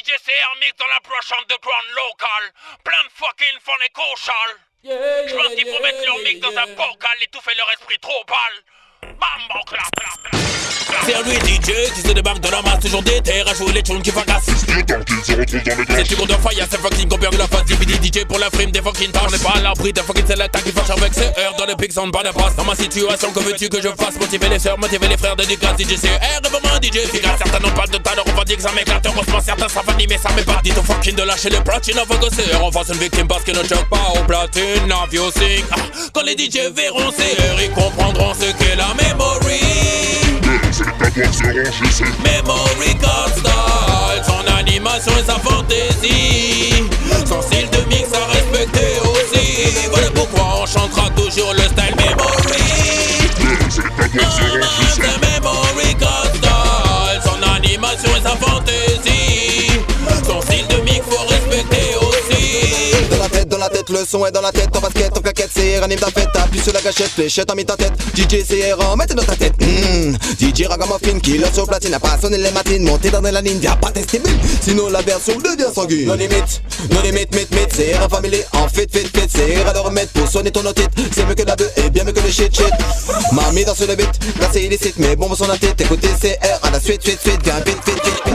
DJ CR mix dans la prochaine de Crown Local. Plein de fucking fun et cochal. Je pense qu'ils vont mettre leur mix dans un bocal, étouffer leur esprit trop pâle. Bam, clap, clap, clap. C'est lui DJ qui se débarque de la masse, toujours déter à jouer les tunes qui fracassent. Tant qu'il se retrouve dans les C'est du de fire, c'est fucking combien de la face DVD DJ pour la frime des fucking tâches. On n'est pas à l'abri des fucking c'est l'attaque qui fâche avec ses heures dans les pics sans pas de passe. Dans ma situation, que veux-tu que je fasse? Motiver les sœurs, motiver les frères de dédicace DJ c'est R, vraiment DJ efficace. Certains n'ont pas de talent, on va dire que ça m'éclate. Heureusement, certains savent animer, ça m'épate. Dites au fucking de lâcher les platines avant que c'est. On fasse une victime parce que ne choque pas au platine. You sing. Ah, quand les DJ verront c'est R, ils comprendront ce qu'est la memory. Memory Card Style Son animation et sa fantaisie. Son style de mix à respecter aussi. Voilà pourquoi on chantera toujours le style Memory. C'est le son est dans la tête, en basket, en claquette, CR anime ta fête, appuie sur la gâchette, fléchette en mis ta tête, DJ CR en mette dans ta tête, mmh. DJ Ragamuffin, killer sur platine, a pas sonné les matines, monté dans la ligne, viens pas tester sinon la version devient sanguine. No limite, no limite, mythe, mythe, CR en famille, en fit, fit, fit, CR à le remettre pour sonner ton otite, c'est mieux que la bœuf et bien mieux que le shit, shit. Mamie dans le beat, là c'est illicite, mais bon, son tête, écoutez CR à la suite, suite, suite, viens vite, vite, vite, vite.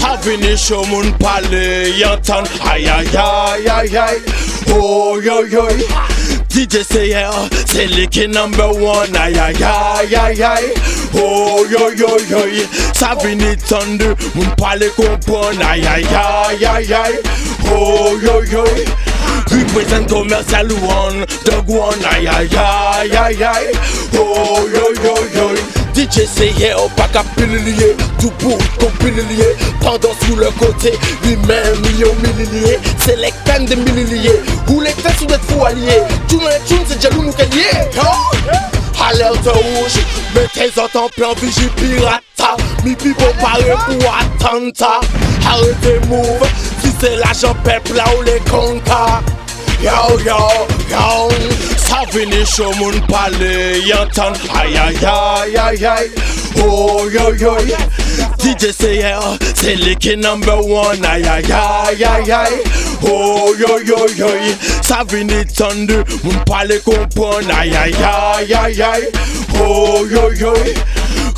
Ça finit sur mon palais, y'entend aïe aïe aïe aïe aïe Oh yo yo. DJ CR, c'est le qui number one. Aïe aïe aïe aïe aïe. Oh yo yo yo. Ça finit tendu, mon palais comprend Aïe aïe aïe aïe aïe. Oh yo yo. Represent commercial one, the one. Aïe aïe aïe aïe aïe. Oh yo yo yo DJ CR, au pas qu'à Tout pour lié Pendant sous le côté, lui-même million milliliers C'est les cannes de milliliers Où les fesses sont d'être fous alliés Tout le tune c'est jaloux nous qu'elle y est. Alerte rouge, mettez en temps plein vigie pirata Mi pipo paré pour attentat Arrêtez move, si c'est l'argent peuple là où les conca Yo yo yo Aïe aïe aïe aïe aïe Oh yo yo DJ C'est le qui number one Oh palais comprend Aïe aïe aïe aïe aïe Oh yo yo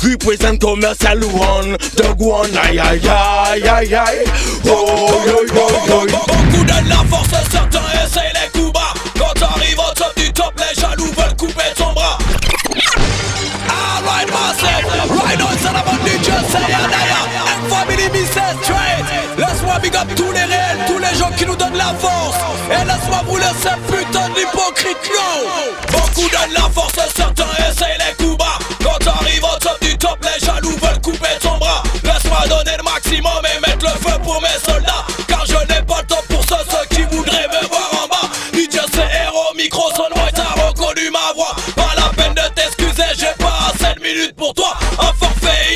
Represent commercial one The one Aïe aïe aïe aïe aïe Oh yo yo yo Beaucoup donnent la force, certains essayent les jaloux veulent couper ton bras. Alright massive, right on son about DJ Sayanaya And family says straight. Laisse-moi big up tous les réels, tous les gens qui nous donnent la force. Et laisse-moi vous laisser putain d'hypocrite no Beaucoup donnent la force, certains essayent les coups bas. Quand t'arrives au top du top, les jaloux veulent couper ton bras. Laisse-moi donner le maximum et mettre le feu pour mes soldats. Car je n'ai pas le temps pour ceux, ceux qui voudraient me voir en bas. DJ c'est héros, micro sonore,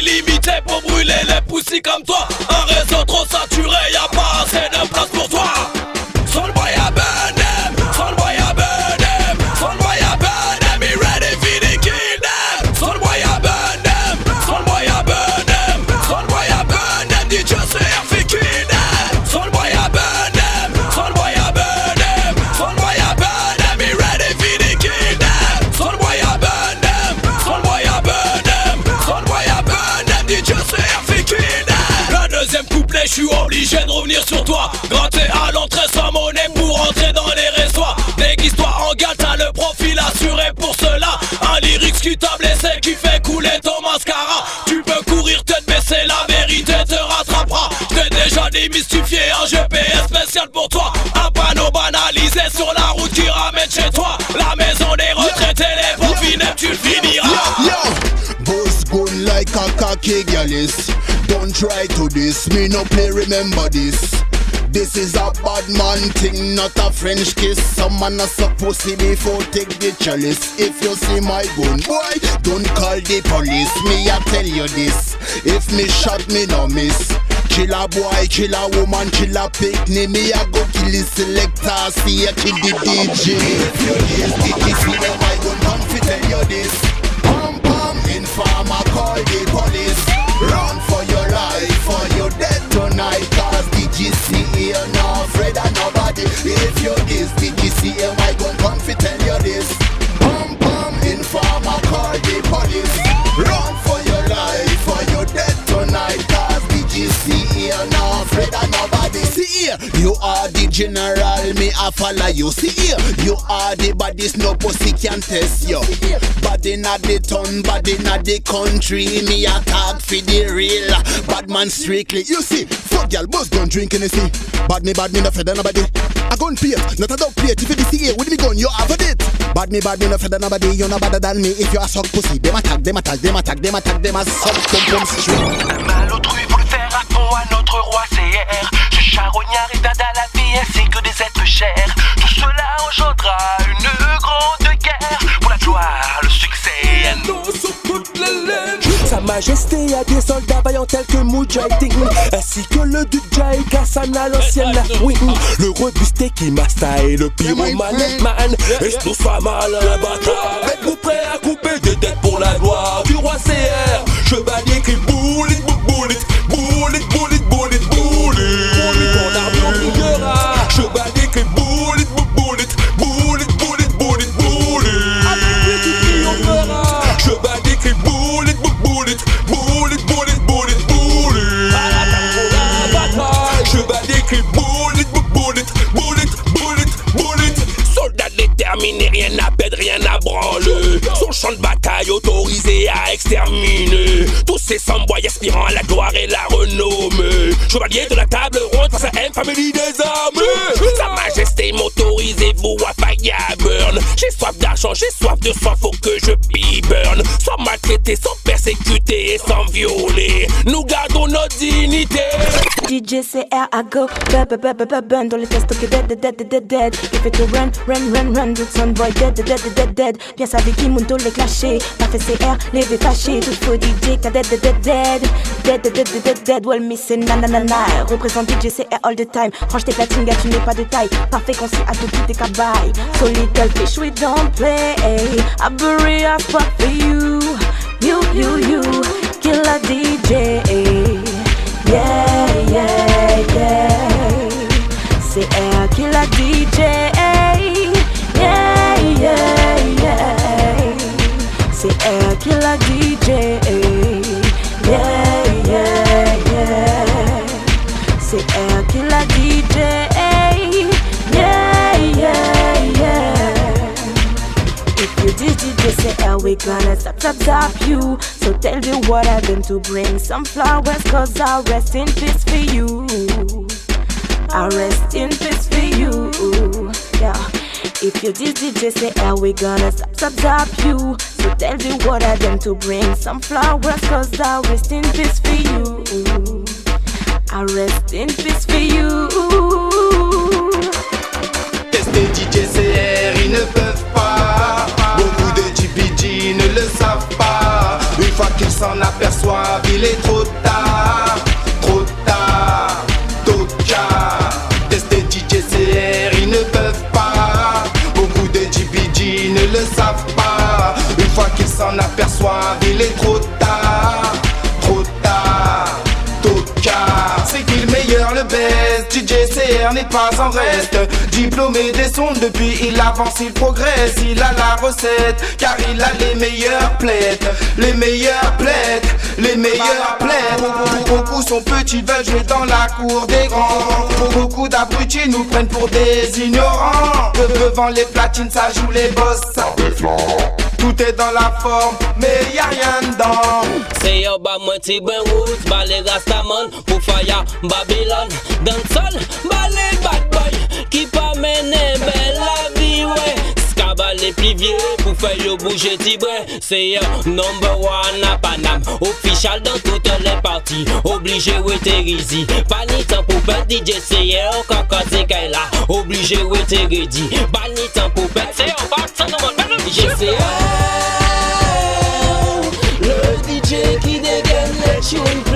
illimité pour brûler les poussis comme toi. Un réseau trop saturé, suis obligé de revenir sur toi. Gratter à l'entrée sans monnaie pour entrer dans les réseaux Déguise-toi en gars, t'as le profil assuré pour cela. Un lyrics qui t'a blessé, qui fait couler ton mascara. Tu peux courir tête baissée, la vérité te rattrapera. T'es déjà démystifié, un GPS spécial pour toi. Un panneau banalisé sur la route qui ramène chez toi. La maison des retraités, les funèbres, tu finiras Yo, like a cocky try to this, me no play, remember this. This is a bad man thing, not a French kiss. Some man a suck pussy before take the chalice. If you see my gun, boy, don't call the police. Me I tell you this. If me shot, me no miss. Kill a boy, kill a woman, kill a picnic. Me I go kill the selector, see ya kill the DJ. If you see the my gun, come fi tell you this. Pam pam, informer call the follow you. See here, you are the baddest, no pussy can test you. Body not the town, body not the country. Me a talk for the real, bad man strictly. You see, fuck y'all, boss drinking, you see. Bad me, bad me, no feather nobody. I gun plate, not a dog plate. If you the CA with me gun, you have it. Bad me, bad me, no feather nobody. You no better than me. If you a suck pussy, them attack, them attack, them attack, them attack, them a suck pum pum straight. Majesté a des soldats vaillants tels que Mujahideen Ainsi que le duc Jai Kassana, l'ancienne la Wing. Le robusté qui masta et le pyromane man. Et nous soit mal à la bataille champ de bataille autorisé à exterminer. Tous ces sans-bois aspirant à la gloire et la renommée. Chevalier de la table ronde face à M Family des armées Sa majesté m'autorisez vous à Soif d'argent, j'ai soif de sang, faut que je burn Sans maltraiter, sans persécuter et sans violer Nous gardons notre dignité DJ CR à go, bun dans les tests dead dead dead dead dead. Il fait que run run run run son boy dead dead dead dead dead. Bien savait qui Mundo les clasher, pas fait CR, les détachés, tout faux DJ qu'a dead dead dead dead dead dead dead dead dead. Well missing na na na na. Représente DJ CR all the time. Range tes platines, gars tu n'es pas de taille. Parfait sait à tout tes cabailles. So little fish we don't play. I bury a spot for you, you you you. Kill a DJ. Yeah, yeah, yeah. Elle qui l'a DJ. Yeah, yeah, yeah. Elle qui l'a DJ. Gonna zap zap zap you. So tell me what I've been to bring some flowers Cause I'll rest in peace for you. I'll rest in peace for you. Yeah. If you did DJ say how we gonna zap zap zap you? So tell me what I've been to bring some flowers Cause I rest in peace for you. I rest in peace for you. Tester DJ CR, ils ne peuvent s'en aperçoivent, il est trop tard. Trop tard, Toka. Tester DJ CR, ils ne peuvent pas. Beaucoup de GPG ne le savent pas. Une fois qu'ils s'en aperçoivent, il est trop tard. N'est pas en reste. Diplômé des sons depuis il avance, il progresse. Il a la recette car il a les meilleurs plaies Les meilleurs plaies, les meilleurs plaies Beaucoup sont petits, veulent jouer dans la cour des grands. Beaucoup d'abrutis nous prennent pour des ignorants. Devant les platines ça joue les boss tout est dans la forme, mais y a rien dedans. C'est yo, bah, mon petit ben roots, bah, les rastaman, pour faya, Babylone, dans le sol, bah, bad boys, qui pas mené les plus vieux pour faire le bouger tibre C'est un number one à Panam Official dans toutes les parties Obligé ou terrisi Pas ni temps pour perdre DJ C'est un caca c'est qu'elle a Obligé ou terrisi Pas ni temps pour perdre C'est un bac sans Le DJ qui dégaine les tunes.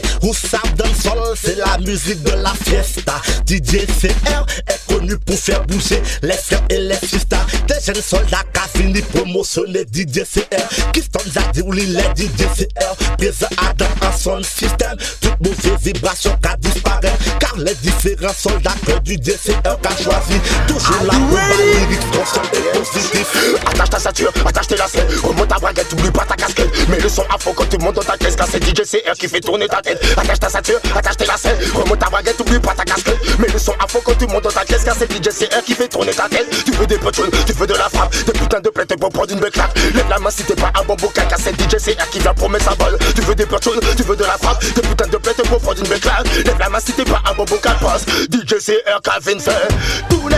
Travail Où ça donne dancehall, c'est la musique de la fiesta. DJ CR est connu pour faire bouger les frères et les sisters. Des jeunes soldats qui fini promotionner DJ CR. Qui sont dit ou les DJ CR. Présent Adam en son système. Toute mauvaise vibration qui a disparu. Car les différents soldats que du DCR qu'a choisi. Toujours la bombe lyrique, console et positif. Attache ta ceinture, attache tes lacets. Remonte ta braguette, oublie pas ta casquette. Mets le son à fond quand tu montes dans ta Car c'est DJ CR qui fait tourner ta tête. Attache ta ceinture, attache tes lacets. Remonte ta braguette, oublie pas ta casquette. Mets le son à fond quand tu montes dans ta caisse. Car c'est DJ CR qui fait tourner ta tête. Tu veux des potions, tu veux de la frappe. Des putains de plaintes pour prendre une belle claque. Lève la main si t'es pas un bon. Car c'est DJ CR qui vient promettre sa balle. Tu veux des potions, tu veux de la frappe. Des putains de plaintes pour prendre une belle claque. Lève la main si t'es pas un bon bocal. Passe DJ CR Calvin fait tourner,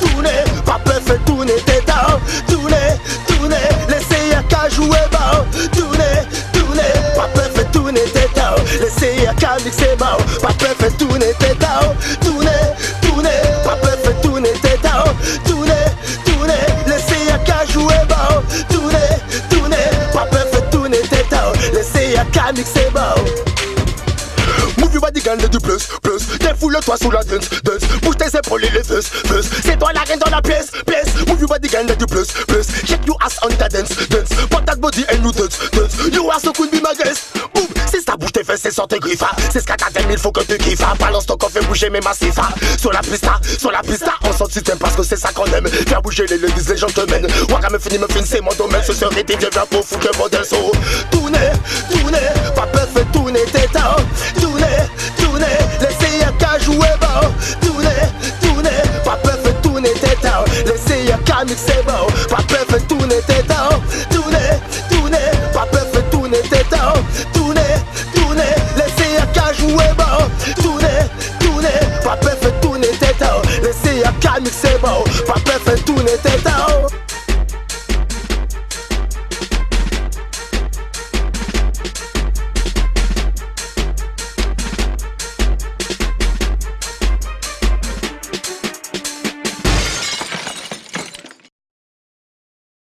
tourner. Papa fait tourner tes dents. Tourner, tourner. Laissez qu'à jouer Qu'à mixer bas. Papa fait tourner tes dents. Tourner, tourner. Papa fait tourner tes dents. Tourner, tourner. Laissez qu'à jouer bas. Tourner, tourner. Papa fait tourner tes dents. Laissez qu'à mixer bas. Move your body, gagne du plus, plus. Défoule-toi sous la dance, dance. Bouge tes épaules et les fesses, fesses. C'est toi la reine dans la pièce, pièce. Move your body, gagne du plus, plus. Shake your ass on ta dance, dance. Put that body and you dance, dance. You are so cool, be my guest. Boum, si ça bouge tes fesses, c'est sur tes griffes. ah. C'est ce qu'à ta il faut que tu kiffes. ah. Balance ton fais bouger mes massifs. ah. Sur la pista, sur la pista, on sent système parce que c'est ça qu'on aime. Faire bouger les ladies, les gentlemen. Waka me finit, me fin, c'est mon domaine. Ce serait tes vieux pour foutre le modèle so. Tournez, tournez, pas peur, fais tourner tes temps. Tournez, tournez, laissez qu'à jouer bas. Tournez, tournez, pas peur, fais tourner tes temps. Laissez qu'à mixer bas. Pas peur, fais tourner tes temps. Tournez, pas peur, fais tourner tes temps. Laissez qu'à mixer